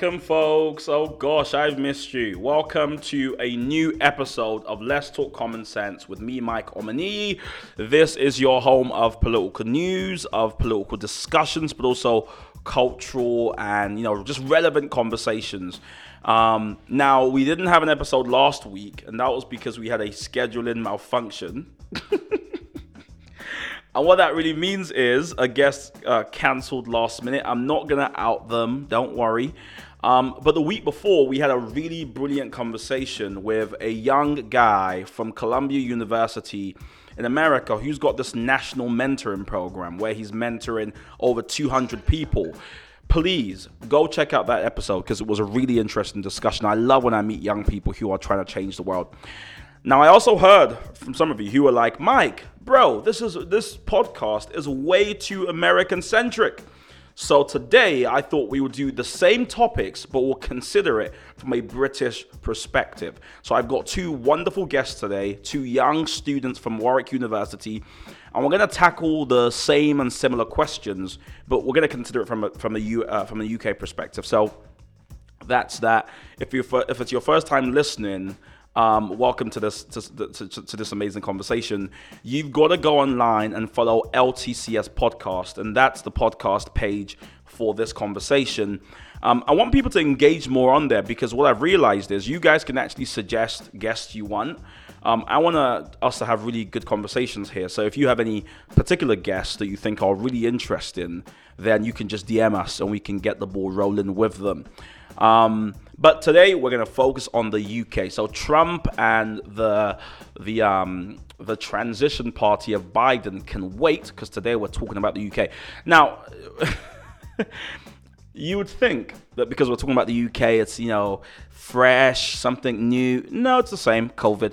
Welcome, folks. Oh gosh, I've missed you. Welcome to a new episode of Let's Talk Common Sense with me, Mike Omani. This is your home of political news, of political discussions, but also cultural and you know just relevant conversations. Um, now, we didn't have an episode last week, and that was because we had a scheduling malfunction. And what that really means is a guest uh, cancelled last minute. I'm not gonna out them, don't worry. Um, but the week before, we had a really brilliant conversation with a young guy from Columbia University in America who's got this national mentoring program where he's mentoring over 200 people. Please go check out that episode because it was a really interesting discussion. I love when I meet young people who are trying to change the world. Now, I also heard from some of you who were like, Mike, bro, this is this podcast is way too American centric. So today I thought we would do the same topics, but we'll consider it from a British perspective. So I've got two wonderful guests today, two young students from Warwick University, and we're going to tackle the same and similar questions, but we're going to consider it from a, from U, uh, from UK perspective. So that's that. If you if it's your first time listening. Um, welcome to this to, to, to, this amazing conversation. You've got to go online and follow LTCS podcast, and that's the podcast page for this conversation. Um, I want people to engage more on there because what I've realized is you guys can actually suggest guests you want. Um, I want us to have really good conversations here. So if you have any particular guests that you think are really interesting, then you can just DM us and we can get the ball rolling with them. Um, but today we're going to focus on the UK. So Trump and the the um, the transition party of Biden can wait because today we're talking about the UK. Now, you would think that because we're talking about the UK, it's you know fresh, something new. No, it's the same. COVID.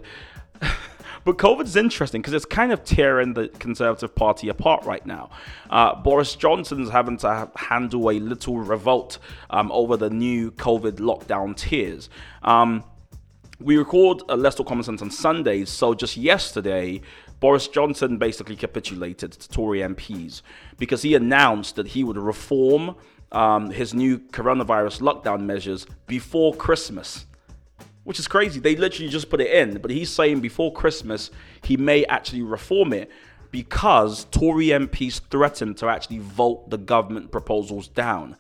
But COVID is interesting because it's kind of tearing the Conservative Party apart right now. Uh, Boris Johnson's having to handle a little revolt um, over the new COVID lockdown tiers. Um, we record a Talk Common Sense on Sundays, so just yesterday, Boris Johnson basically capitulated to Tory MPs because he announced that he would reform um, his new coronavirus lockdown measures before Christmas which is crazy. They literally just put it in, but he's saying before Christmas he may actually reform it because Tory MPs threatened to actually vote the government proposals down.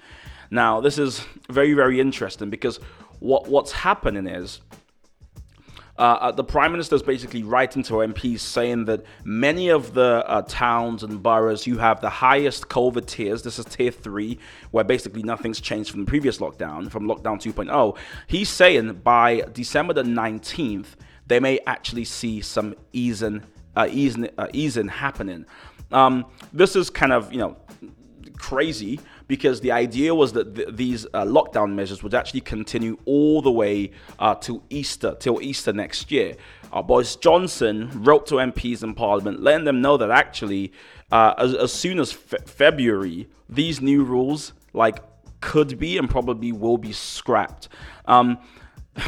Now, this is very, very interesting because what, what's happening is uh, uh, the prime minister is basically writing to MPs saying that many of the uh, towns and boroughs you have the highest COVID tiers, this is tier three, where basically nothing's changed from the previous lockdown, from lockdown 2.0. He's saying by December the 19th, they may actually see some easing, uh, easing, uh, easing happening. Um, this is kind of, you know, crazy because the idea was that th- these uh, lockdown measures would actually continue all the way uh, to Easter, till Easter next year. Uh, Boris Johnson wrote to MPs in Parliament, letting them know that actually, uh, as, as, soon as fe- February, these new rules like could be and probably will be scrapped. Um,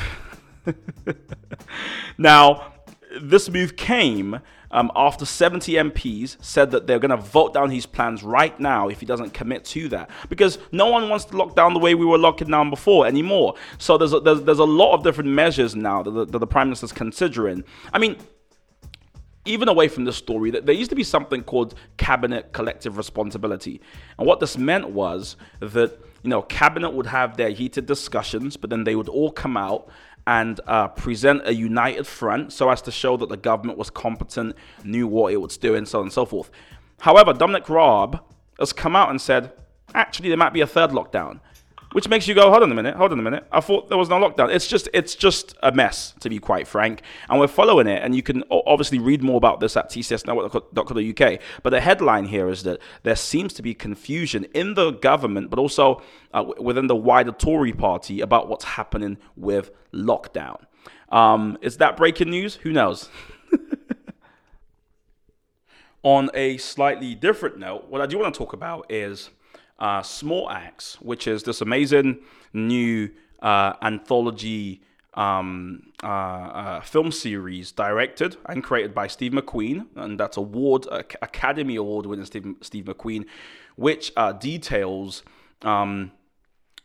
now, this move came um, after 70 MPs said that they're going to vote down his plans right now if he doesn't commit to that. Because no one wants to lock down the way we were locking down before anymore. So there's a, there's, there's a lot of different measures now that the, that the Prime Minister's considering. I mean, even away from this story, that there used to be something called cabinet collective responsibility. And what this meant was that, you know, cabinet would have their heated discussions, but then they would all come out and uh, present a united front so as to show that the government was competent, knew what it was doing, so on and so forth. However, Dominic Raab has come out and said, actually, there might be a third lockdown which makes you go, hold on a minute, hold on a minute. I thought there was no lockdown. It's just, it's just a mess, to be quite frank. And we're following it, and you can obviously read more about this at tcsnetwork.co.uk. But the headline here is that there seems to be confusion in the government, but also uh, within the wider Tory party about what's happening with lockdown. Um, is that breaking news? Who knows? On a slightly different note, what I do want to talk about is uh, Small Axe, which is this amazing new uh, anthology um, uh, uh, film series directed and created by Steve McQueen, and that's award Academy Award winner Steve, Steve McQueen, which uh, details um,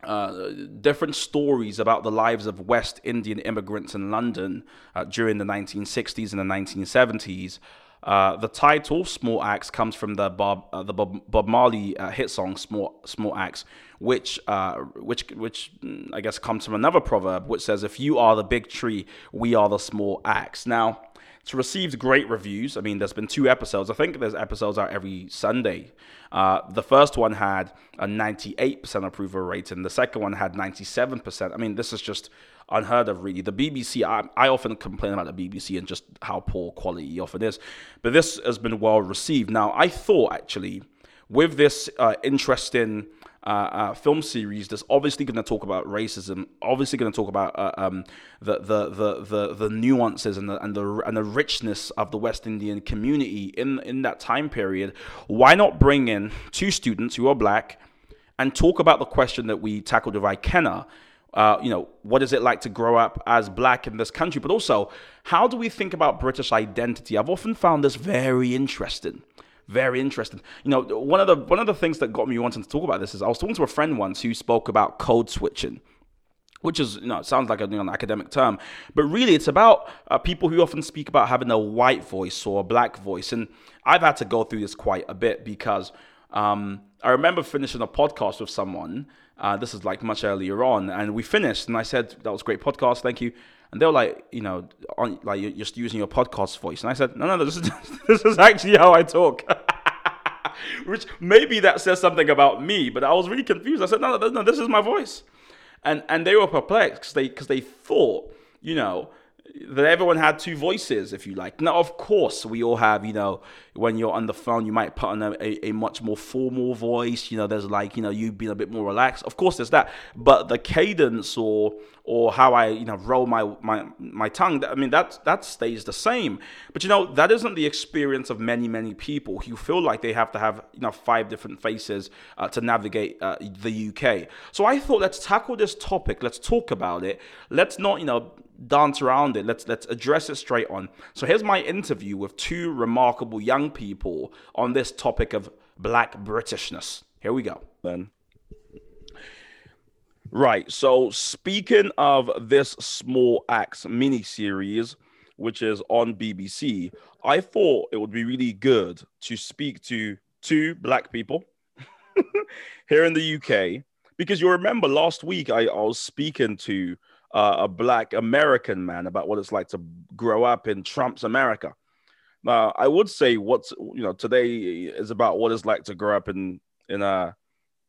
uh, different stories about the lives of West Indian immigrants in London uh, during the 1960s and the 1970s. Uh, the title "Small Axe" comes from the Bob uh, the Bob, Bob Marley uh, hit song "Small Small Axe," which uh, which which mm, I guess comes from another proverb, which says, "If you are the big tree, we are the small axe." Now, it's received great reviews. I mean, there's been two episodes. I think there's episodes out every Sunday. Uh, the first one had a 98% approval rate, and the second one had 97%. I mean, this is just unheard of, really. The BBC, I, I, often complain about the BBC and just how poor quality often is, but this has been well received. Now, I thought actually with this uh, interesting uh, uh, film series that's obviously going to talk about racism, obviously going to talk about uh, um, the, the, the the the nuances and the and the and the richness of the West Indian community in in that time period. Why not bring in two students who are black and talk about the question that we tackled with Ikenna? Uh, you know, what is it like to grow up as black in this country? But also, how do we think about British identity? I've often found this very interesting. Very interesting. You know, one of the one of the things that got me wanting to talk about this is I was talking to a friend once who spoke about code switching which is you know sounds like a, you know, an academic term, but really it's about uh, people who often speak about having a white voice or a black voice, and I've had to go through this quite a bit because um, I remember finishing a podcast with someone uh, this is like much earlier on, and we finished, and I said that was great podcast, thank you. And they were like, you know, on, like you're just using your podcast voice, and I said, no, no, this is this is actually how I talk. Which maybe that says something about me, but I was really confused. I said, no, no, no, this is my voice, and and they were perplexed because they because they thought, you know, that everyone had two voices, if you like. Now, of course, we all have, you know, when you're on the phone, you might put on a, a, a, much more formal voice. You know, there's like, you know, you being a bit more relaxed. Of course, there's that. But the cadence or or how I, you know, roll my my my tongue, I mean, that that stays the same. But you know, that isn't the experience of many many people who feel like they have to have, you know, five different faces uh, to navigate uh, the UK. So I thought, let's tackle this topic. Let's talk about it. Let's not, you know dance around it. Let's let's address it straight on. So here's my interview with two remarkable young people on this topic of black Britishness. Here we go. Then. Right. So speaking of this Small Axe mini series, which is on BBC, I thought it would be really good to speak to two black people here in the UK because you remember last week I, I was speaking to uh, a black American man about what it's like to grow up in Trump's America. Now, I would say what's you know today is about what it's like to grow up in in uh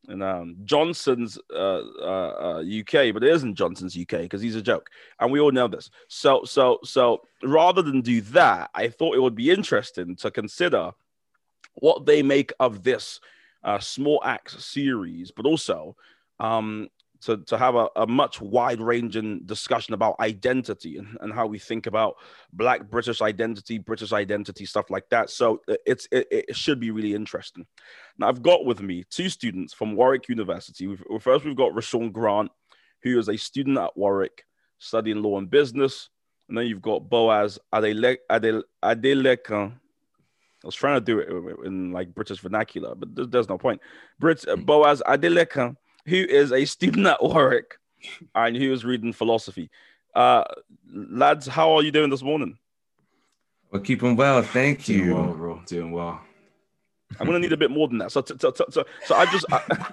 in um, Johnson's uh, uh, uh, UK, but it isn't Johnson's UK because he's a joke, and we all know this. So, so, so rather than do that, I thought it would be interesting to consider what they make of this uh, small axe series, but also um, to, to have a, a much wide ranging discussion about identity and, and how we think about black british identity british identity stuff like that. So uh, it's it, it should be really interesting. Now i've got with me two students from warwick university. We've, first we've got rashawn grant who is a student at warwick studying law and business. And then you've got boaz Adele, Adele, Adelekan I was trying to do it in like British vernacular, but there's no point. Brit hmm. Boaz Adelekan who is a student at Warwick and who is reading philosophy. Uh, lads, how are you doing this morning? We're keeping well, thank you. Doing well, bro. Doing well. I'm gonna need a bit more than that. So, so, so, so, so I just, I,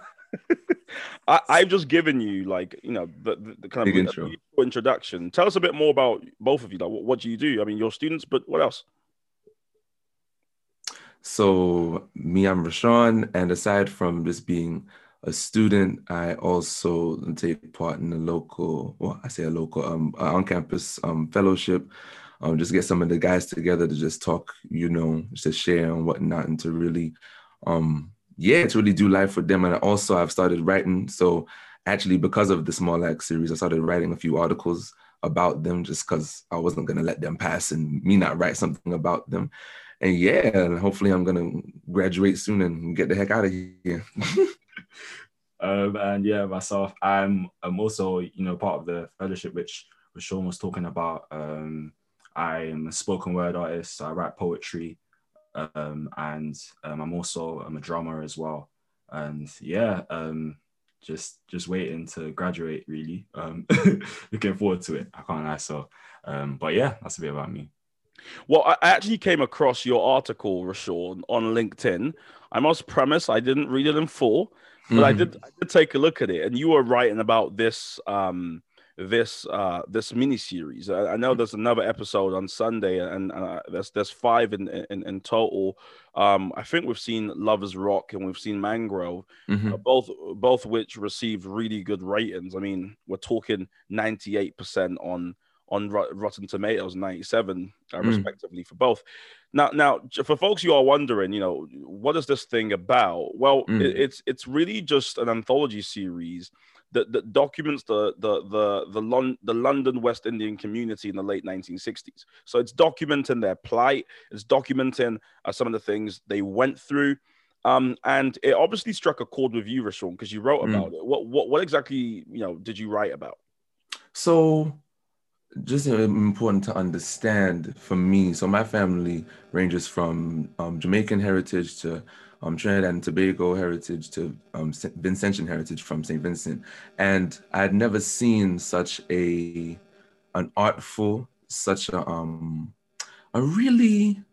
I, have just given you like, you know, the, the, the kind of intro. introduction. Tell us a bit more about both of you. Like, what, what do you do? I mean, you're students, but what else? So, me, I'm Rashawn, and aside from just being a student, I also take part in a local, well, I say a local, um, on campus um, fellowship. Um, just get some of the guys together to just talk, you know, just to share and whatnot, and to really, um, yeah, to really do life with them. And also, I've started writing. So, actually, because of the Small Axe series, I started writing a few articles about them just because I wasn't gonna let them pass and me not write something about them. And yeah, hopefully, I'm gonna graduate soon and get the heck out of here. um, and yeah, myself, I'm I'm also you know part of the fellowship which which Sean was talking about. Um, I'm a spoken word artist. I write poetry, um, and um, I'm also I'm a drummer as well. And yeah, um, just just waiting to graduate. Really, um, looking forward to it. I can't lie. So, but yeah, that's a bit about me. Well, I actually came across your article, Rashawn, on LinkedIn. I must premise I didn't read it in full, but mm-hmm. I did. I did take a look at it, and you were writing about this. Um, this uh this mini series. I, I, know there's another episode on Sunday, and, uh, there's there's five in, in in total. Um, I think we've seen Lovers Rock and we've seen Mangrove, mm-hmm. uh, both both which received really good ratings. I mean, we're talking 98 percent on on Rotten Tomatoes, 97 uh, mm. respectively for both. Now, now for folks you are wondering, you know, what is this thing about? Well, mm. it, it's it's really just an anthology series that, that documents the the the the, Lon- the London West Indian community in the late 1960s. So it's documenting their plight, it's documenting uh, some of the things they went through. Um, and it obviously struck a chord with you, Rashawn, because you wrote mm. about it. What, what what exactly you know did you write about? So just important to understand for me. So my family ranges from um, Jamaican heritage to um, Trinidad and Tobago heritage to um, Vincentian heritage from St. Vincent, and I had never seen such a an artful, such a um, a really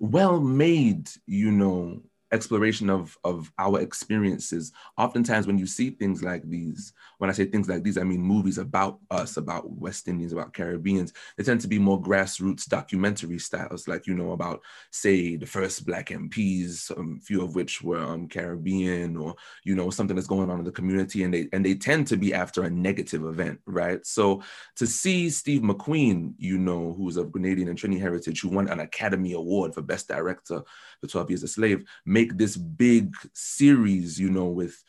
well made, you know, exploration of of our experiences. Oftentimes when you see things like these when i say things like these i mean movies about us about west indians about caribbeans they tend to be more grassroots documentary styles like you know about say the first black mps a um, few of which were um, caribbean or you know something that's going on in the community and they and they tend to be after a negative event right? So to see steve mcqueen you know who's of grenadian and trini heritage who won an academy award for best director for 12 years a slave make this big series, you know, with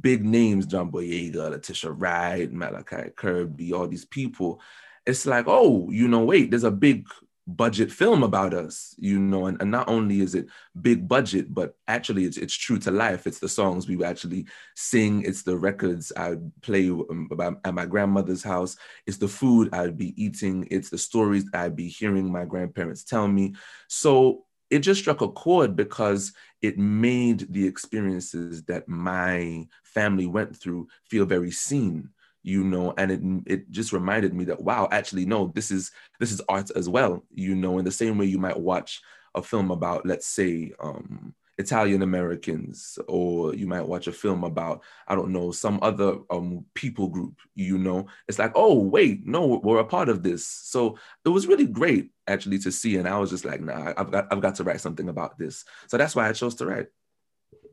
big names, John Boyega, Letitia Wright, Malachi Kirby, all these people. It's like, oh, you know, wait, there's a big budget film about us, you know, and, and not only is it big budget, but actually it's, it's true to life. It's the songs we actually sing, it's the records I'd play um, at my grandmother's house, it's the food I'd be eating, it's the stories I'd be hearing my grandparents tell me. So it just struck a chord because it made the experiences that my family went through feel very seen you know and it it just reminded me that wow actually no this is this is art as well you know in the same way you might watch a film about let's say um Italian Americans, or you might watch a film about, I don't know, some other um, people group, you know, it's like, oh, wait, no, we're a part of this. So it was really great actually to see. And I was just like, nah, I've got, I've got to write something about this. So that's why I chose to write.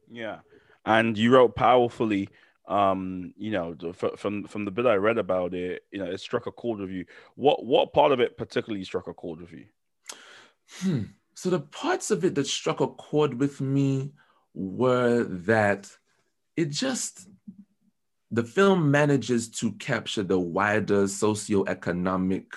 Yeah. And you wrote powerfully um you know from from the bit i read about it you know it struck a chord with you what what part of it particularly struck a chord with you hmm. So the parts of it that struck a chord with me were that it just the film manages to capture the wider socioeconomic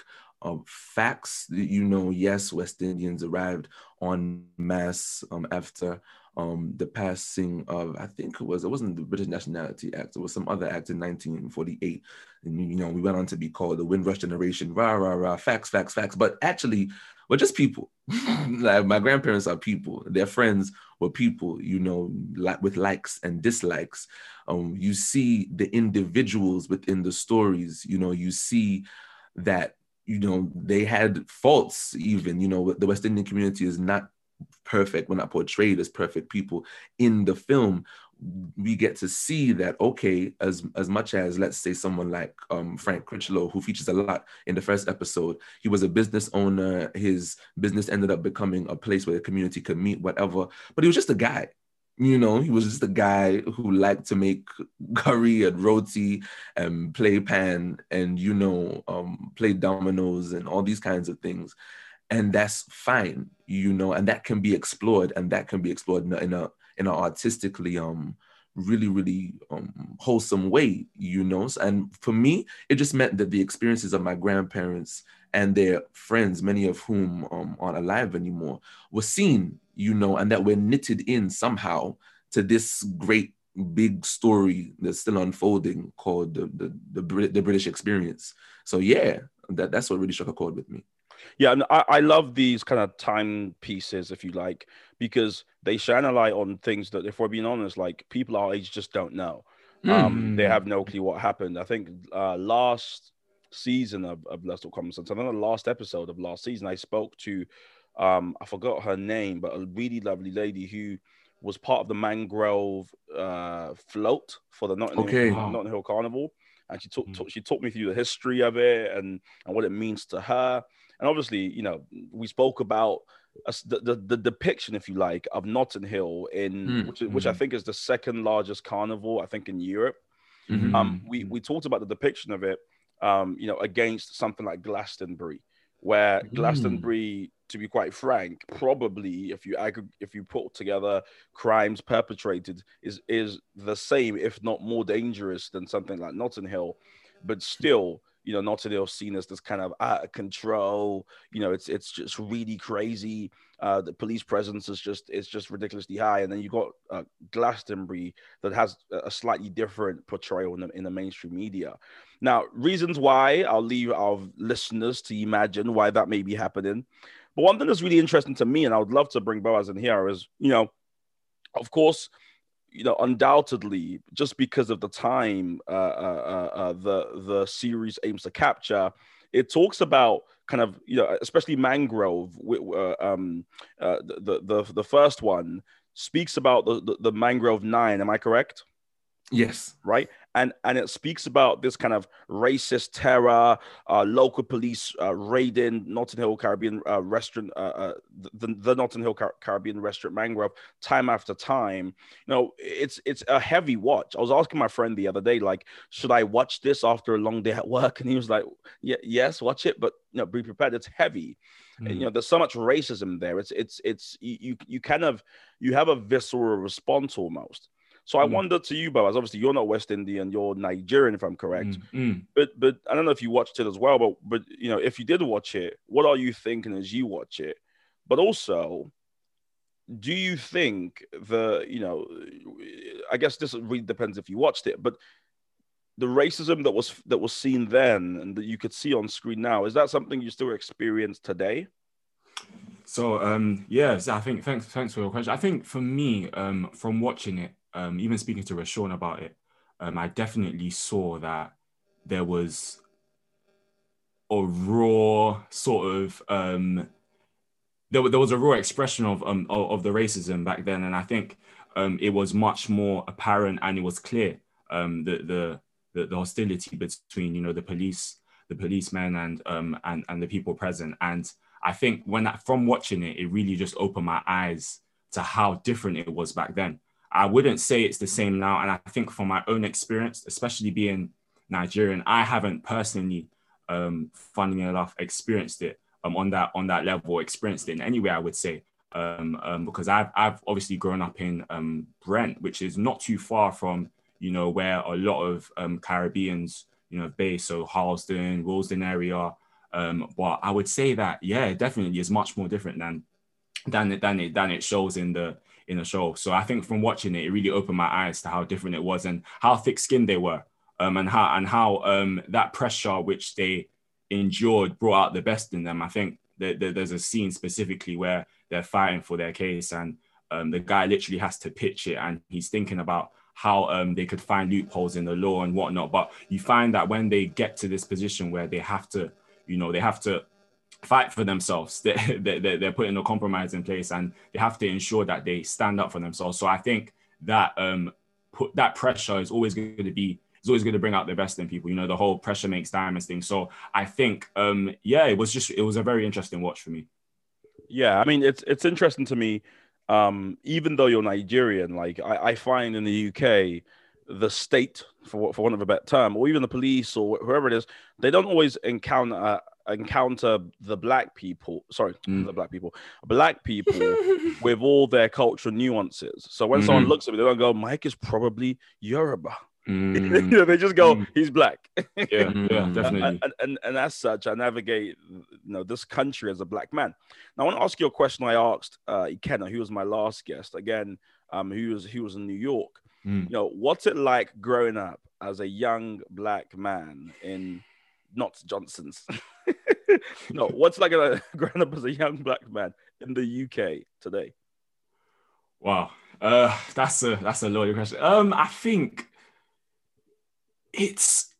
um, facts. You know, yes, West Indians arrived en masse um, after um, the passing of, I think it was, it wasn't the British Nationality Act, it was some other act in 1948. And, you know, we went on to be called the Windrush Generation, rah, rah, rah, facts, facts, facts. But actually, we're just people. like my grandparents are people. Their friends were people, you know, like with likes and dislikes. Um, you see the individuals within the stories, you know, you see that you know they had faults even you know the west indian community is not perfect, we're not portrayed as perfect people in the film, we get to see that okay, as as much as let's say someone like um, Frank Critchlow, who features a lot in the first episode, he was a business owner. His business ended up becoming a place where the community could meet, whatever. But he was just a guy. You know, he was just a guy who liked to make curry and roti and play pan and you know um, play dominoes and all these kinds of things and that's fine you know and that can be explored and that can be explored in a in a, in an artistically um really really um, wholesome way you know? And for me it just meant that the experiences of my grandparents and their friends many of whom um, aren't alive anymore were seen you know and that we're knitted in somehow to this great big story that's still unfolding called the the, the, the british experience. So yeah that, that's what really struck a chord with me yeah, and I, I love these kind of time pieces, if you like, because they shine a light on things that, if we're being honest, like people our age just don't know. Um, they Mm. have no clue what happened. I think uh, last season of, of Let's Talk Common Sense, and then the last episode of last season, I spoke to, um, I forgot her name, but a really lovely lady who was part of the Mangrove uh, float for the Notting, Okay. Hill, Wow. Notting Hill Carnival, and she took, Mm. took she taught me through the history of it and and what it means to her. And obviously, you know, we spoke about us- the, the, the depiction, if you like, of Notting Hill in Mm. which, which I Mm. think is the second largest carnival, I think, in Europe. Mhm. Um, Mm. we we talked about the depiction of it, um, you know, against something like Glastonbury, where Mm. Glastonbury, to be quite frank, probably if you aggr- if you put together crimes perpetrated, is is the same, if not more dangerous than something like Notting Hill, but still. You know, Notting Hill seen as this kind of out of control. You know, it's it's just really crazy. Uh, the police presence is just it's just ridiculously high, and then you got uh, Glastonbury that has a slightly different portrayal in the, in the mainstream media. Now, reasons why I'll leave our listeners to imagine why that may be happening. But one thing that's really interesting to me, and I would love to bring Boaz in here, is you know, of course, you know, undoubtedly, just because of the time uh, uh, uh, uh, the the series aims to capture, it talks about kind of you know, especially Mangrove. Uh, um, uh, the, the the the first one speaks about the, the the Mangrove Nine. Am I correct? Yes. right? And and it speaks about this kind of racist terror, uh, local police uh, raiding Notting Hill Caribbean uh, restaurant, uh, uh, the, the Notting Hill Car- Caribbean restaurant Mangrove, time after time. You know, it's it's a heavy watch. I was asking my friend the other day, like, should I watch this after a long day at work? And he was like, yeah, yes, watch it, but you know, be prepared. It's heavy. Mm. You know, there's so much racism there. It's it's it's you, you kind of you have a visceral response almost. So I Mm. wonder to you, Boaz. Obviously, you're not West Indian, you're Nigerian, if I'm correct. Mm, mm. But but I don't know if you watched it as well. But but you know, if you did watch it, what are you thinking as you watch it? But also, do you think the you know, I guess this really depends if you watched it, but the racism that was that was seen then and that you could see on screen now is that something you still experience today? So um yeah, I think thanks thanks for your question. I think for me, um, from watching it, um, even speaking to Rashawn about it, um, I definitely saw that there was a raw sort of um there, there was a raw expression of um of, the racism back then, and I think um it was much more apparent and it was clear um the the the, hostility between you know the police the policemen and um and and the people present and I think when from watching it, it really just opened my eyes to how different it was back then. I wouldn't say it's the same now, and I think from my own experience, especially being Nigerian, I haven't personally, um, funnily enough, experienced it um, on that on that level, experienced it in any way. I would say um, um, because I've I've obviously grown up in um, Brent, which is not too far from you know where a lot of um, Caribbeans you know base, so Harlesden, Willesden area. Um, but I would say that yeah, definitely is much more different than than it than it than it shows in the in the show. So I think from watching it, it really opened my eyes to how different it was and how thick-skinned they were, um, and how and how um, that pressure which they endured brought out the best in them. I think that, that there's a scene specifically where they're fighting for their case, and um, the guy literally has to pitch it, and he's thinking about how um, they could find loopholes in the law and whatnot. But you find that when they get to this position where they have to, you know, they have to fight for themselves. They, they, they- they're putting a compromise in place and they have to ensure that they stand up for themselves. So I think that um, put that pressure is always going to be is always going to bring out the best in people. You know, the whole pressure makes diamonds thing. So I think, um, yeah, it was just it was a very interesting watch for me. Yeah, I mean it's it's interesting to me. Um, even though you're Nigerian, like I, I find in the UK, the state, for for want of a better term, or even the police or whoever it is, they don't always encounter encounter the black people. Sorry, Mm. the black people, black people with all their cultural nuances. So when someone Mhm. looks at me, they don't go, "Mike is probably Yoruba." Mm. you know, they just go, Mm. "He's black." Yeah, yeah, Mm. definitely. and, and and as such, I navigate you know this country as a black man. Now, I want to ask you a question I asked uh, Ikenna, who was my last guest again, um, who was he was in New York. Mm. You know, what's it like growing up as a young black man in not Johnson's? no, what's like a growing up as a young black man in the UK today? Wow, uh, that's a that's a loaded question. Um, I think it's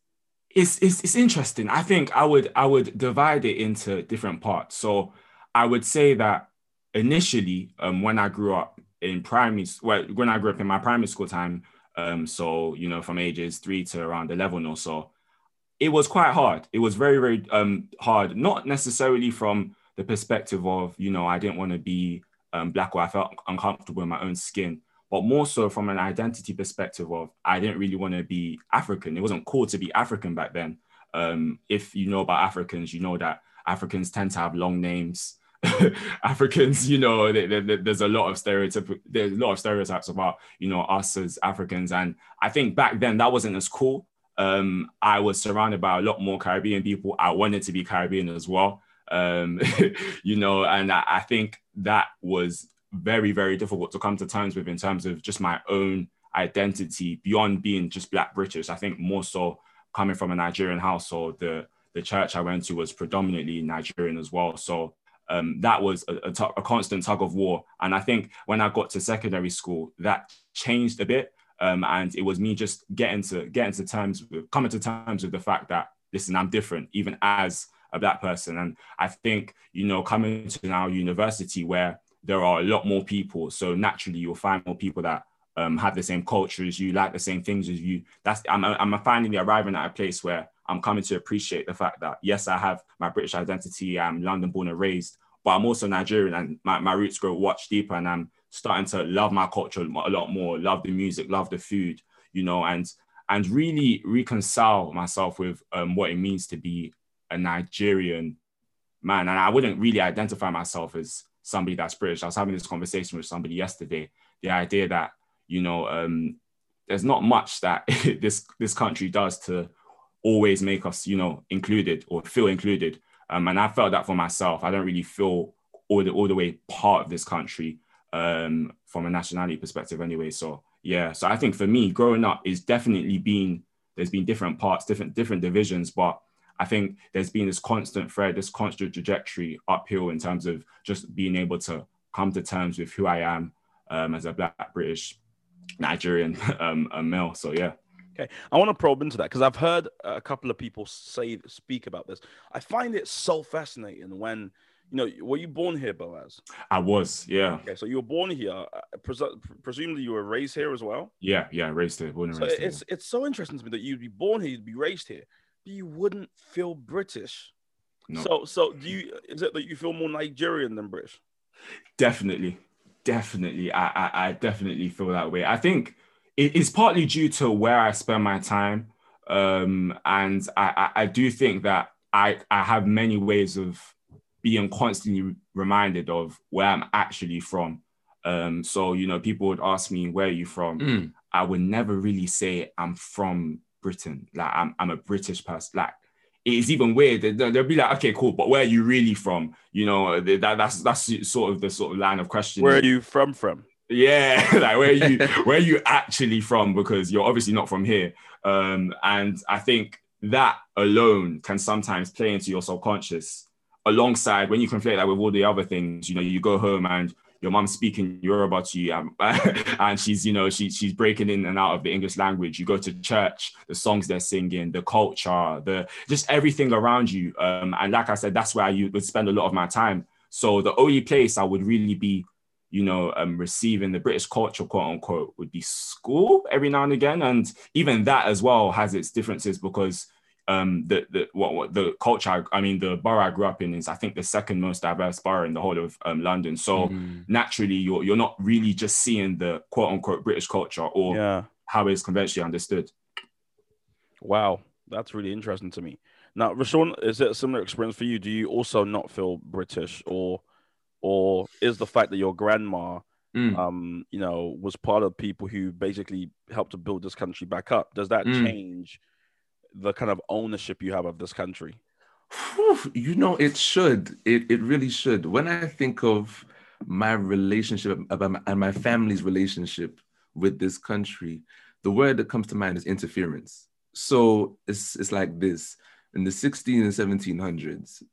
it's, it's it's interesting. I think I would I would divide it into different parts. So I would say that initially, um, when I grew up in primary, well, when I grew up in my primary school time, um, so you know, from ages three to around eleven or so, it was quite hard. It was very very um hard. Not necessarily from the perspective of you know I didn't want to be um, black or I felt uncomfortable in my own skin, but more so from an identity perspective of I didn't really want to be African. It wasn't cool to be African back then. Um, if you know about Africans, you know that Africans tend to have long names. Africans, you know, they, they, they, there's a lot of stereotype, there's a lot of stereotypes about, you know, us as Africans. And I think back then that wasn't as cool. Um, I was surrounded by a lot more Caribbean people. I wanted to be Caribbean as well. Um, you know, and I, I think that was very, very difficult to come to terms with in terms of just my own identity beyond being just black British. I think more so coming from a Nigerian household, the the church I went to was predominantly Nigerian as well. So um, that was a, a, t- a constant tug of war. And I think when I got to secondary school, that changed a bit. Um, and it was me just getting to getting to terms with coming to terms with the fact that listen, I'm different, even as a black person. And I think, you know, coming to now university where there are a lot more people, so naturally you'll find more people that um, have the same culture as you, like the same things as you. That's I'm, I'm finally arriving at a place where I'm coming to appreciate the fact that yes, I have my British identity. I'm London born and raised, but I'm also Nigerian, and my, my roots go much deeper. And I'm starting to love my culture a lot more, love the music, love the food, you know, and and really reconcile myself with um, what it means to be a Nigerian man. And I wouldn't really identify myself as somebody that's British. I was having this conversation with somebody yesterday. The idea that you know um, there's not much that this this country does to always make us you know included or feel included. Um, and I felt that for myself. I don't really feel all the all the way part of this country um, from a nationality perspective, anyway. So yeah, so I think for me, growing up is definitely been there's been different parts, different different divisions, but I think there's been this constant thread, this constant trajectory uphill in terms of just being able to come to terms with who I am um, as a Black British Nigerian um, male. So yeah. Okay, I want to probe into that because I've heard a couple of people say speak about this. I find it so fascinating when you know were you born here, Boaz? I was, yeah. Okay, so you were born here. Uh, Pres- presumably, you were raised here as well. Yeah, yeah, raised here, born and so raised it's here. it's so interesting to me that you'd be born here, you'd be raised here, but you wouldn't feel British. No. So, so do you? Is it that you feel more Nigerian than British? Definitely, definitely. I, I, I definitely feel that way. I think it is partly due to where I spend my time, um, and I, I, I do think that I, I have many ways of being constantly reminded of where I'm actually from. Um, so you know, people would ask me, "Where are you from?" Mm. I would never really say I'm from Britain. Like I'm, I'm a British person. Like it is even weird. They'll, they'll be like, okay, cool, but where are you really from? You know, that, that's that's sort of the sort of line of question. Where are you from? From? Yeah, like where are you where are you actually from? Because you're obviously not from here. Um, and I think that alone can sometimes play into your subconscious alongside when you conflate that with all the other things. You know, you go home and your mom's speaking Yoruba to you, um, and she's, you know, she, she's breaking in and out of the English language. You go to church, the songs they're singing, the culture, the just everything around you. Um, and like I said, that's where I would spend a lot of my time. So the only place I would really be, you know, um, receiving the British culture, quote unquote, would be school every now and again. And even that as well has its differences because um, the the what, what the culture I mean the borough I grew up in is I think the second most diverse borough in the whole of um, London. So Mm. naturally, you're you're not really just seeing the quote unquote British culture or Yeah. how it's conventionally understood. Wow, that's really interesting to me. Now, Rashawn, is it a similar experience for you? Do you also not feel British, or, or is the fact that your grandma, Mm. um, you know, was part of people who basically helped to build this country back up? Does that Mm. change the kind of ownership you have of this country? You know, it should. It it really should. When I think of my relationship and my family's relationship with this country, the word that comes to mind is interference. So it's it's like this. In the 16 and 1700s,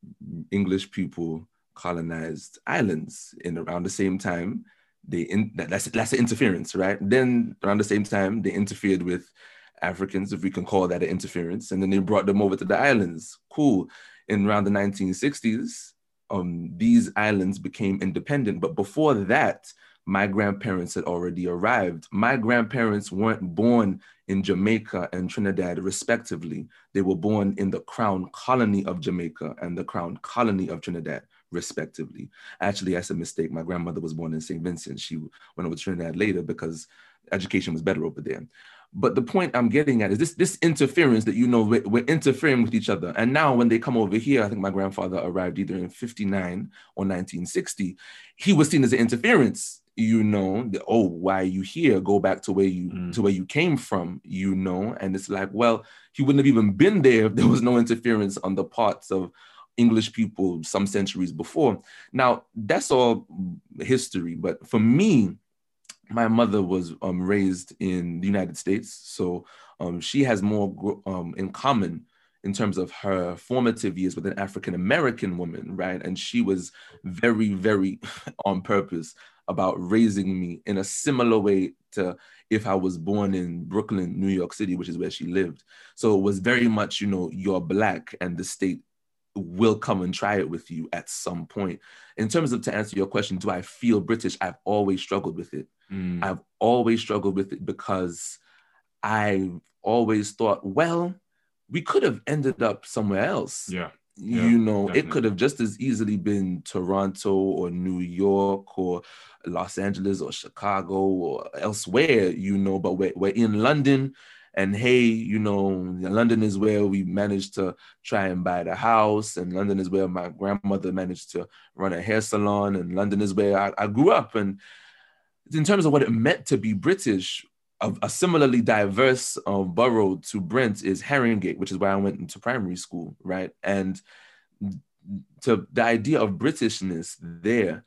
English people colonized islands in around the same time. They in that, that's that's the interference, right? Then around the same time, they interfered with Africans, if we can call that an interference, and then they brought them over to the islands. Cool. In around the 1960s, um, these islands became independent. But before that, my grandparents had already arrived. My grandparents weren't born in Jamaica and Trinidad, respectively. They were born in the Crown Colony of Jamaica and the Crown Colony of Trinidad, respectively. Actually, that's a mistake. My grandmother was born in St. Vincent. She went over to Trinidad later because education was better over there. But the point I'm getting at is this this interference that you know we're, we're, interfering with each other. And now when they come over here, I think my grandfather arrived either in 59 or 1960. He was seen as an interference. You know, the, oh, why are you here? Go back to where you mm. to where you came from. You know, and it's like, well, he wouldn't have even been there if there was no interference on the parts of English people some centuries before. Now that's all history, but for me, my mother was um, raised in the United States, so um, she has more um, in common in terms of her formative years with an African American woman, right? And she was very, very on purpose about raising me in a similar way to if I was born in Brooklyn, New York City, which is where she lived. So it was very much, you know, you're black and the state will come and try it with you at some point. In terms of to answer your question, do I feel British? I've always struggled with it. Mm. I've always struggled with it because I always thought, well, we could have ended up somewhere else. Yeah. Yeah, you know, definitely. it could have just as easily been Toronto or New York or Los Angeles or Chicago or elsewhere, you know, but we're, we're in London. And hey, you know, London is where we managed to try and buy the house, and London is where my grandmother managed to run a hair salon, and London is where I, I grew up. And in terms of what it meant to be British, a, a similarly diverse um, borough to Brent is Haringey, which is where I went into primary school, right? And to the idea of Britishness there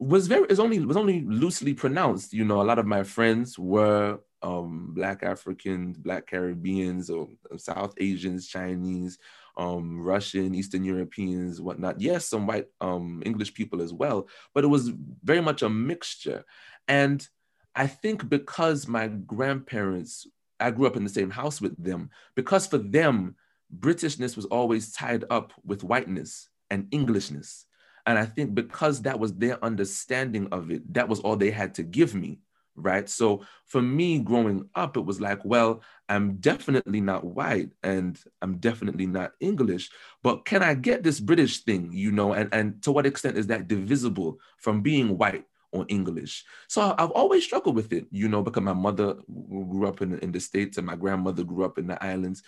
was very is only was only loosely pronounced. You know, a lot of my friends were um, Black Africans, Black Caribbeans, or South Asians, Chinese, um, Russian, Eastern Europeans, whatnot. Yes, some white um, English people as well, but it was very much a mixture. And I think because my grandparents, I grew up in the same house with them, because for them, Britishness was always tied up with whiteness and Englishness. And I think because that was their understanding of it, that was all they had to give me. Right. So for me growing up, it was like, well, I'm definitely not white and I'm definitely not English, but can I get this British thing, you know? And, and to what extent is that divisible from being white? Or English. So I've always struggled with it, you know, because my mother grew up in, in the States and my grandmother grew up in the islands.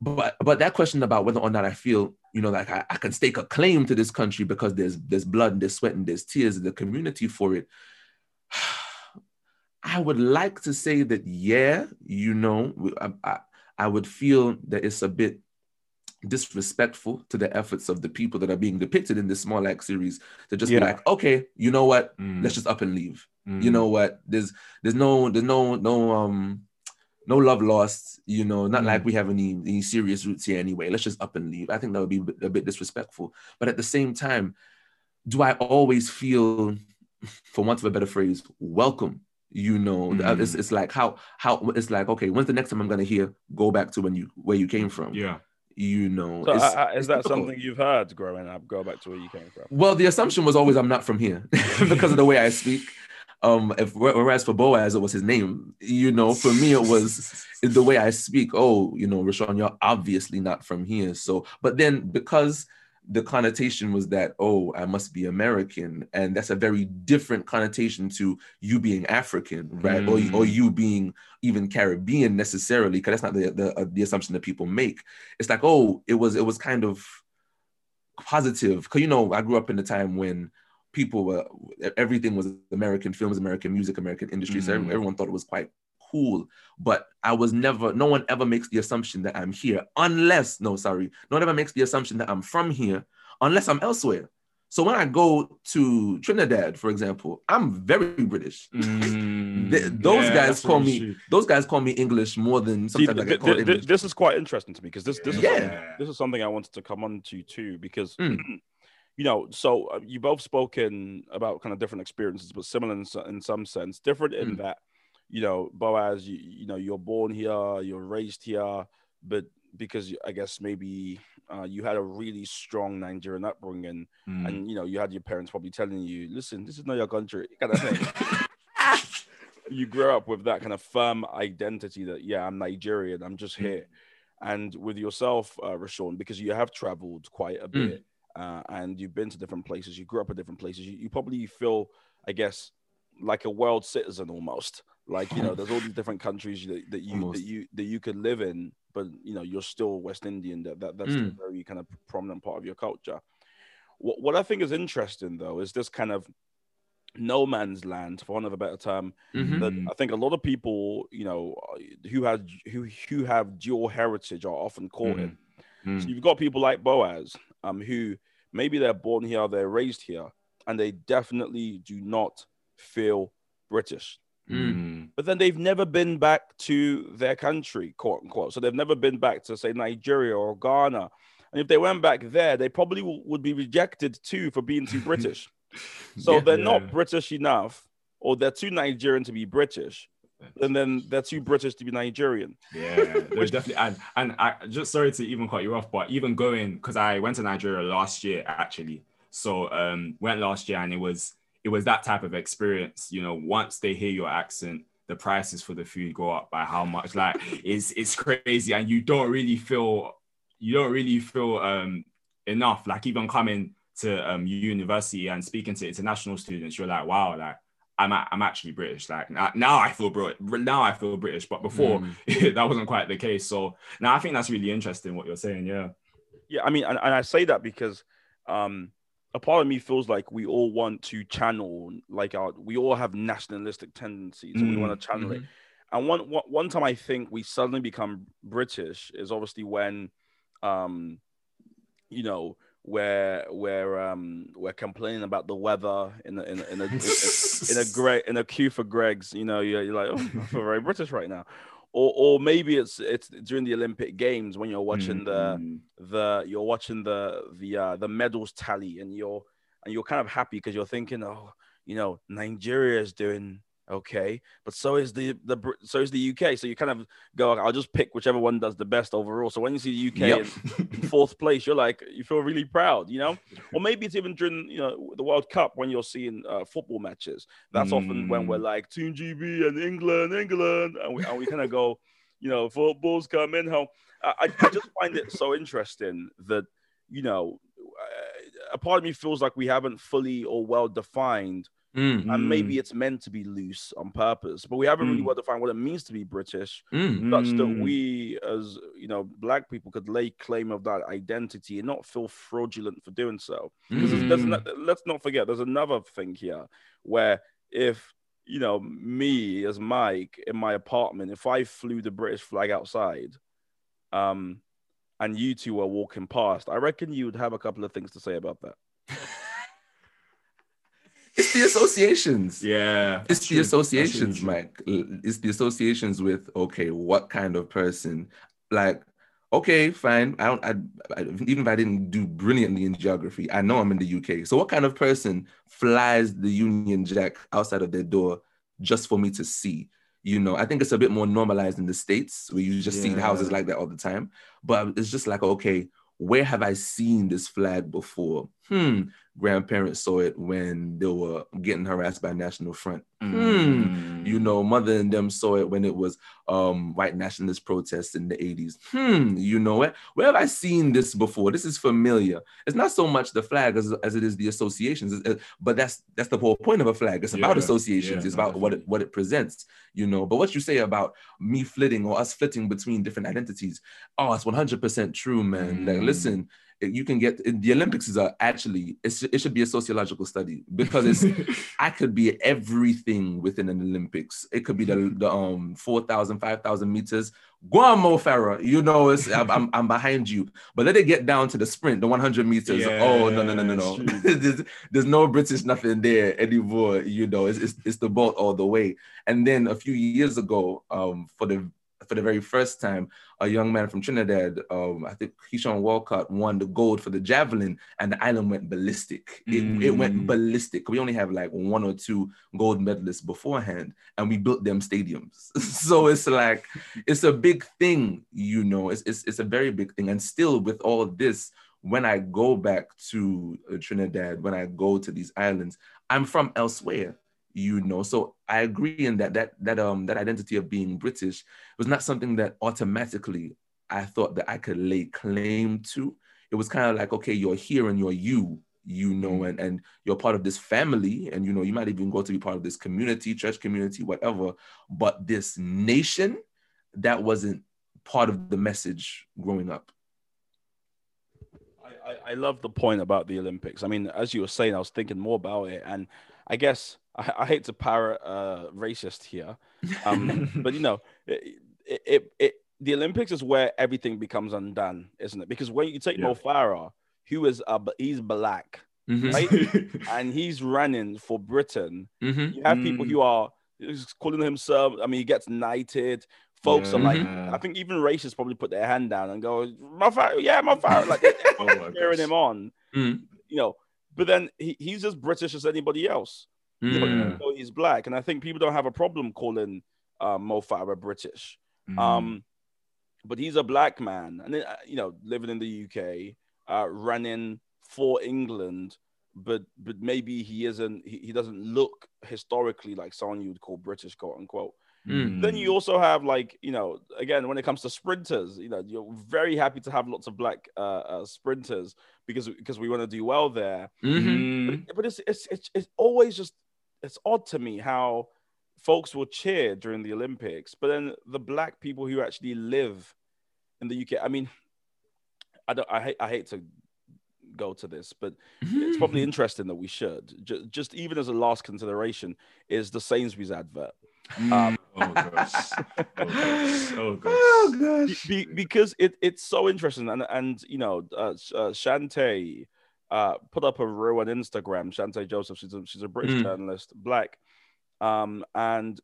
But but that question about whether or not I feel, you know, like I, I can stake a claim to this country because there's there's blood and there's sweat and there's tears in the community for it. I would like to say that, yeah, you know, I, I, I would feel that it's a bit disrespectful to the efforts of the people that are being depicted in this Small Axe series to just yeah. be like, okay, you know what? Mm. Let's just up and leave. Mm. You know what? There's there's no there's no no um no love lost. You know, not mm. like we have any any serious roots here anyway. Let's just up and leave. I think that would be a bit disrespectful. But at the same time, do I always feel, for want of a better phrase, welcome? You know, mm. it's, it's like how how it's like okay, when's the next time I'm gonna hear go back to when you where you came from? Yeah you know. So, uh, is that difficult. something you've heard growing up? Go back to where you came from. Well, the assumption was always I'm not from here because of the way I speak. Um, if whereas for Boaz it was his name, you know, for me it was the way I speak. Oh, you know, Rashawn, you're obviously not from here. So, but then because the connotation was that oh i must be american and that's a very different connotation to you being african right mm. or, or you being even caribbean necessarily because that's not the, the, uh, the assumption that people make it's like oh it was it was kind of positive because you know i grew up in a time when people were everything was american films american music american industry mm. so everyone thought it was quite cool. But I was never, no one ever makes the assumption that I'm here unless, no, sorry, no one ever makes the assumption that I'm from here unless I'm elsewhere. So when I go to Trinidad, for example, I'm very British. Mm, those yeah, guys call me those guys call me English more than sometimes See, I get called English. This is quite interesting to me because this this is yeah. something, this is something I wanted to come on to too because mm. you know so uh, you both spoken about kind of different experiences but similar in, in some sense different in mm. that you know, Boaz, you, you know, you're born here, you're raised here, but because I guess maybe uh, you had a really strong Nigerian upbringing, mm. and you know, you had your parents probably telling you, "Listen, this is not your country," kind of thing. you grow up with that kind of firm identity that yeah, I'm Nigerian, I'm just mm. here. And with yourself, uh, Rashawn, because you have traveled quite a bit mm. uh, and you've been to different places, you grew up in different places, you, you probably feel, I guess, like a world citizen almost. Like you know, there's all these different countries that, that you almost. that you that you could live in, but you know, you're still West Indian. That, that that's mm. a very kind of prominent part of your culture. What what I think is interesting though is this kind of no man's land, for want of a better term. Mm-hmm. That I think a lot of people, you know, who have who who have dual heritage are often caught mm-hmm. in. Mm-hmm. So you've got people like Boaz, um, who maybe they're born here, they're raised here, and they definitely do not feel British. Mm. But then they've never been back to their country, quote unquote. So they've never been back to say Nigeria or Ghana. And if they went back there, they probably w- would be rejected too for being too British. So yeah, they're yeah. not British enough, or they're too Nigerian to be British, and then they're too British to be Nigerian. Yeah, there's definitely and and I just sorry to even cut you off, but even going because I went to Nigeria last year actually. So um went last year and it was it was that type of experience. You know, once they hear your accent, the prices for the food go up by how much? Like it's it's crazy, and you don't really feel you don't really feel um enough. Like even coming to um, university and speaking to international students, you're like, wow, like I'm I'm actually British. Like now I feel bro now I feel British, but before mm. that wasn't quite the case. So now I think that's really interesting what you're saying. Yeah. Yeah, I mean, and, and I say that because um, a part of me feels like we all want to channel, like our, we all have nationalistic tendencies, mm. and we want to channel mm-hmm. it. And one, one time I think we suddenly become British is obviously when, um, you know, where where um we're complaining about the weather in a, in a, in a, in a, in a great in a queue for Greggs, you know, you're, you're like, oh, I feel very British right now. Or, or maybe it's it's during the Olympic Games when you're watching mm-hmm. the the you're watching the the uh, the medals tally and you're and you're kind of happy because you're thinking, oh, you know, Nigeria is doing okay but so is the the so is the uk so you kind of go i'll just pick whichever one does the best overall so when you see the uk yep. in, in, fourth place you're like you feel really proud you know or maybe it's even during you know the world cup when you're seeing uh, football matches that's mm. often when we're mm. like team gb and england england and we, and we kind of go you know football's coming home I, I just find it so interesting that you know uh, a part of me feels like we haven't fully or well defined Mm. And maybe mm. it's meant to be loose on purpose, but we haven't mm. really well defined what it means to be British, mm. such that mm. we, as you know, black people, could lay claim of that identity and not feel fraudulent for doing so. Because let's not forget, there's another thing here where if you know me as Mike in my apartment, if I flew the British flag outside, um, and you two were walking past, I reckon you would have a couple of things to say about that. It's the associations. Yeah. It's the true. associations, Mike. It's the associations with okay, what kind of person? Like, okay, fine. I don't. I, I, even if I didn't do brilliantly in geography, I know I'm in the UK. So, what kind of person flies the Union Jack outside of their door just for me to see? You know, I think it's a bit more normalized in the states where you just yeah. see houses like that all the time. But it's just like, okay, where have I seen this flag before? Hmm, grandparents saw it when they were getting harassed by National Front. Mm. Hmm. You know, mother and them saw it when it was um, white nationalist protests in the 80s. Hmm. You know it. Where have I seen this before? This is familiar. It's not so much the flag as, as it is the associations, but that's that's the whole point of a flag. It's about associations. Yeah, it's about what it, what it presents. You know. But what you say about me flitting or us flitting between different identities, oh, it's 100% true, man. Mm. Like, listen you can get the Olympics is a, actually it should be a sociological study because it's I could be everything within an Olympics. It could be the, the um 4,000, 5,000 meters. Go on, Mo Farah. You know, it's I'm, I'm, I'm behind you. But let it get down to the sprint, the 100 meters. Yeah, oh no no no no no. there's, there's no British nothing there anymore. You know, it's, it's it's the Bolt all the way. And then a few years ago, um, for the for the very first time, a young man from Trinidad, um, I think Keshorn Walcott, won the gold for the javelin, and the island went ballistic. It, mm. it went mm. ballistic. We only have like one or two gold medalists beforehand, and we built them stadiums. so it's like it's a big thing, you know. It's, it's it's a very big thing, and still with all this, when I go back to uh, Trinidad, when I go to these islands, I'm from elsewhere you know so i agree in that that that um that identity of being british was not something that automatically i thought that i could lay claim to it was kind of like okay you're here and you're you you know mm-hmm. and and you're part of this family and you know you might even go to be part of this community church community whatever but this nation that wasn't part of the message growing up I, I love the point about the Olympics. I mean, as you were saying, I was thinking more about it, and I guess I, I hate to parrot uh, racist here, um, but you know, it, it, it, the Olympics is where everything becomes undone, isn't it? Because when you take yeah. Mo Farah, who is uh, he's black, mm-hmm. right, and he's running for Britain. Mm-hmm. You have people mm. who are calling himself. I mean, he gets knighted. Folks yeah. are like, I think even racists probably put their hand down and go, "My Farah, yeah, my Farah," like oh cheering him on. Mm. You know, but then he, he's as British as anybody else. Mm. He's black, and I think people don't have a problem calling uh, Mo Farah British. Mm. Um, but he's a black man, and uh, you know, living in the UK, uh, running for England, but but maybe he isn't. He, he doesn't look historically like someone you would call British, quote unquote. Mm. Then you also have like you know again when it comes to sprinters, you know you're very happy to have lots of black uh, uh, sprinters because because we want to do well there. Mm-hmm. But, but it's, it's it's it's always just it's odd to me how folks will cheer during the Olympics, but then the black people who actually live in the UK, I mean, I don't, I hate, I hate to go to this, but it's probably interesting that we should. Just, just even as a last consideration, is the Sainsbury's advert. Um, oh gosh! Oh gosh! Oh gosh! Oh gosh. Be, because it, it's so interesting, and and you know, uh, uh, Shante uh, put up a reel on Instagram. Shante Joseph, she's a, she's a British mm. journalist, black, um, and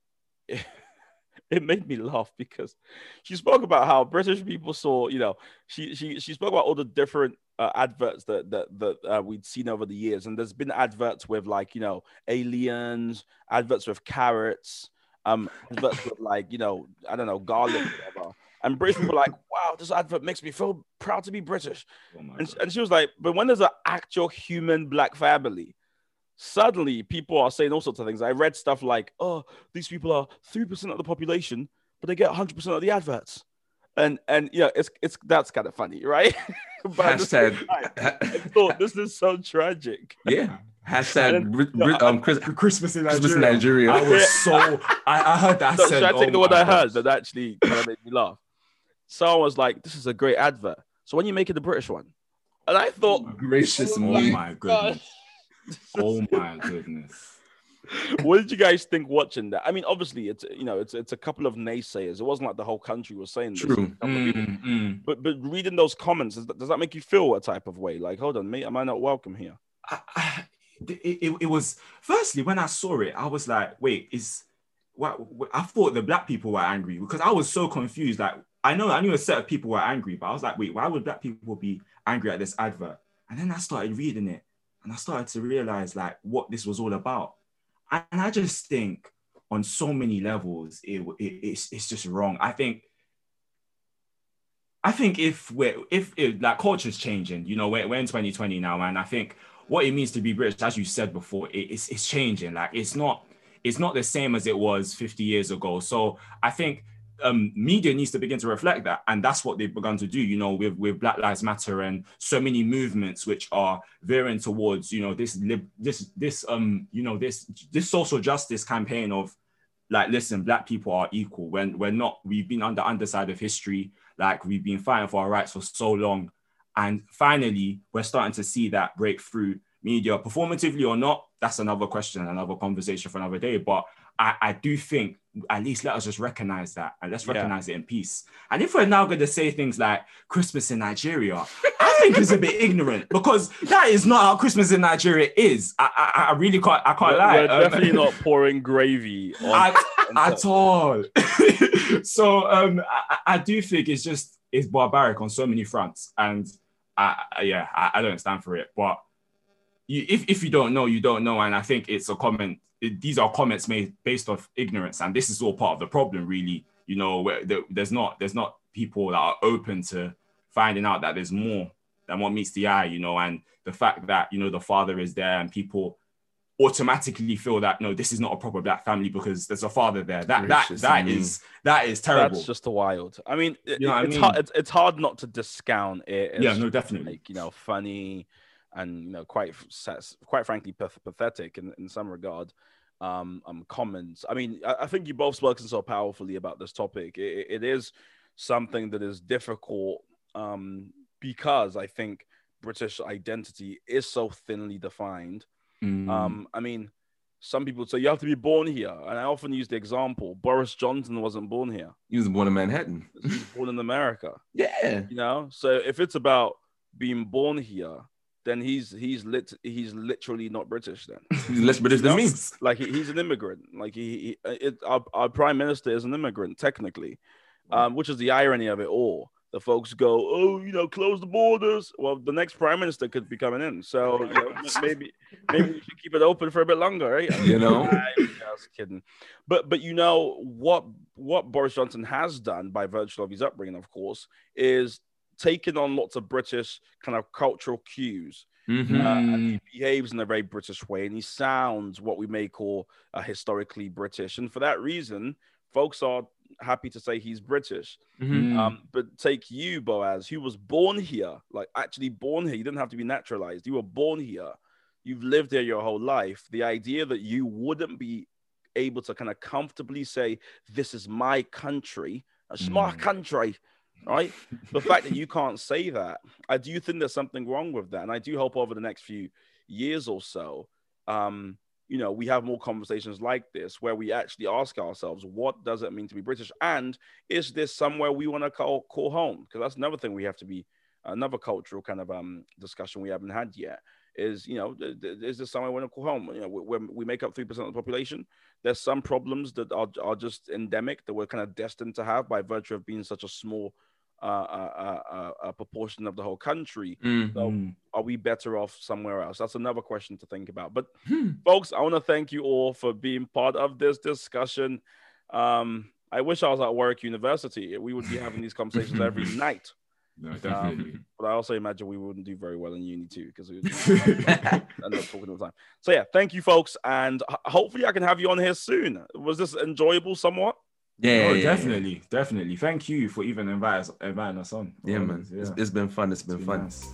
it, it, made me laugh because she spoke about how British people saw, you know, she she she spoke about all the different uh, adverts that that that uh, we'd seen over the years, and there's been adverts with like you know aliens, adverts with carrots, um, adverts with like you know I don't know garlic, whatever. And British people like, wow, this advert makes me feel proud to be British. Oh and, and she was like, but when there's an actual human black family, suddenly people are saying all sorts of things. I read stuff like, oh, these people are 3% of the population, but they get 100% of the adverts. And and yeah, it's it's that's kind of funny, right? but Hashtag. I thought this is so tragic. Yeah. Hashtag then, um, Chris, Christmas in Nigeria. Christmas in Nigeria. I was so I, I heard that. So, said, should I take oh the one I heard that actually kind of made me laugh? someone was like, "This is a great advert." So when you make it the British one, and I thought, oh, gracious oh me, my goodness, oh my goodness. what did you guys think watching that? I mean, obviously, it's you know, it's it's a couple of naysayers. It wasn't like the whole country was saying this. True. Mm, mm. But but reading those comments, does that, does that make you feel a type of way? Like, hold on, mate, am I not welcome here? I, I, it, it, it was firstly when I saw it, I was like, wait, is what I thought the black people were angry because I was so confused. Like, I know I knew a set of people were angry, but I was like, wait, why would black people be angry at this advert? And then I started reading it and I started to realize like what this was all about. And I just think on so many levels, it, it, it's, it's just wrong. I think I think if we're if, if like culture's changing, you know, we're, we're in 2020 now, and I think what it means to be British, as you said before, it, it's it's changing. Like it's not it's not the same as it was 50 years ago. So I think um, media needs to begin to reflect that, and that's what they've begun to do. You know, with with Black Lives Matter and so many movements which are veering towards you know this lib- this this um you know this this social justice campaign of like listen, black people are equal. When we're not, we've been on the underside of history. Like we've been fighting for our rights for so long, and finally we're starting to see that breakthrough. Media, performatively or not, that's another question, another conversation for another day. But I, I do think at least let us just recognize that and let's recognize yeah. it in peace. And if we're now going to say things like Christmas in Nigeria, I think it's a bit ignorant because that is not how Christmas in Nigeria is. I, I, I really can't, I can't we're, lie. We're definitely not pouring gravy on. I, at all. so um, I, I, do think it's just it's barbaric on so many fronts, and I, yeah, I, I, don't stand for it. But you, if if you don't know, you don't know, and I think it's a comment. It, these are comments made based off ignorance, and this is all part of the problem, really. You know, where there's not there's not people that are open to finding out that there's more than what meets the eye, you know, and the fact that you know the father is there and people automatically feel that no, this is not a proper black family because there's a father there. That that that is that is terrible. That's just a wild. I mean, you know it's I mean? hard. It's, it's, hard not to discount it. yeah, no, definitely. Like you know, funny and you know, quite quite frankly pathetic in, in some regard. Um, um, comments. I mean, I, I think you both spoken so powerfully about this topic. it, it is something that is difficult um, because I think British identity is so thinly defined. Mm. Um, I mean, some people say you have to be born here, and I often use the example: Boris Johnson wasn't born here; he was born in Manhattan. he was born in America. Yeah, you know. So if it's about being born here, then he's he's lit he's literally not British. Then he's less British than me. Like he, he's an immigrant. Like he, he it, our, our prime minister is an immigrant technically, um, which is the irony of it all the folks go, oh, you know, close the borders. Well, the next prime minister could be coming in, so you know, maybe maybe we should keep it open for a bit longer, right? You know, I was kidding, but but you know what what Boris Johnson has done by virtue of his upbringing, of course, is taken on lots of British kind of cultural cues. Mm-hmm. Uh, and he behaves in a very British way, and he sounds what we may call uh, historically British, and for that reason, folks are happy to say he's British. Mm-hmm. Um, but take you, Boaz, who was born here, like actually born here. You didn't have to be naturalized. You were born here. You've lived here your whole life. The idea that you wouldn't be able to kind of comfortably say, "This is my country," it's my mm. country, right? the fact that you can't say that, I do think there's something wrong with that, and I do hope over the next few years or so, um, you know, we have more conversations like this where we actually ask ourselves, what does it mean to be British? And is this somewhere we want to call, call home? Because that's another thing we have to be, another cultural kind of um, discussion we haven't had yet is, you know, is this somewhere we want to call home? You know, when we make up 3% of the population, there's some problems that are, are just endemic that we're kind of destined to have by virtue of being such a small a, a, proportion of the whole country. Mm-hmm. So are we better off somewhere else? That's another question to think about. But hmm. folks, I want to thank you all for being part of this discussion. Um, I wish I was at Warwick University. We would be having these conversations every night. No, definitely. Um, but I also imagine we wouldn't do very well in uni too because we would end up talking all the time. So yeah, thank you, folks, and hopefully I can have you on here soon. Was this enjoyable somewhat? Yeah, oh, yeah, definitely, yeah. definitely. Thank you for even inviting us, inviting us on. Yeah, oh, man. Yeah. It's, it's been fun. It's been it's fun. Nice.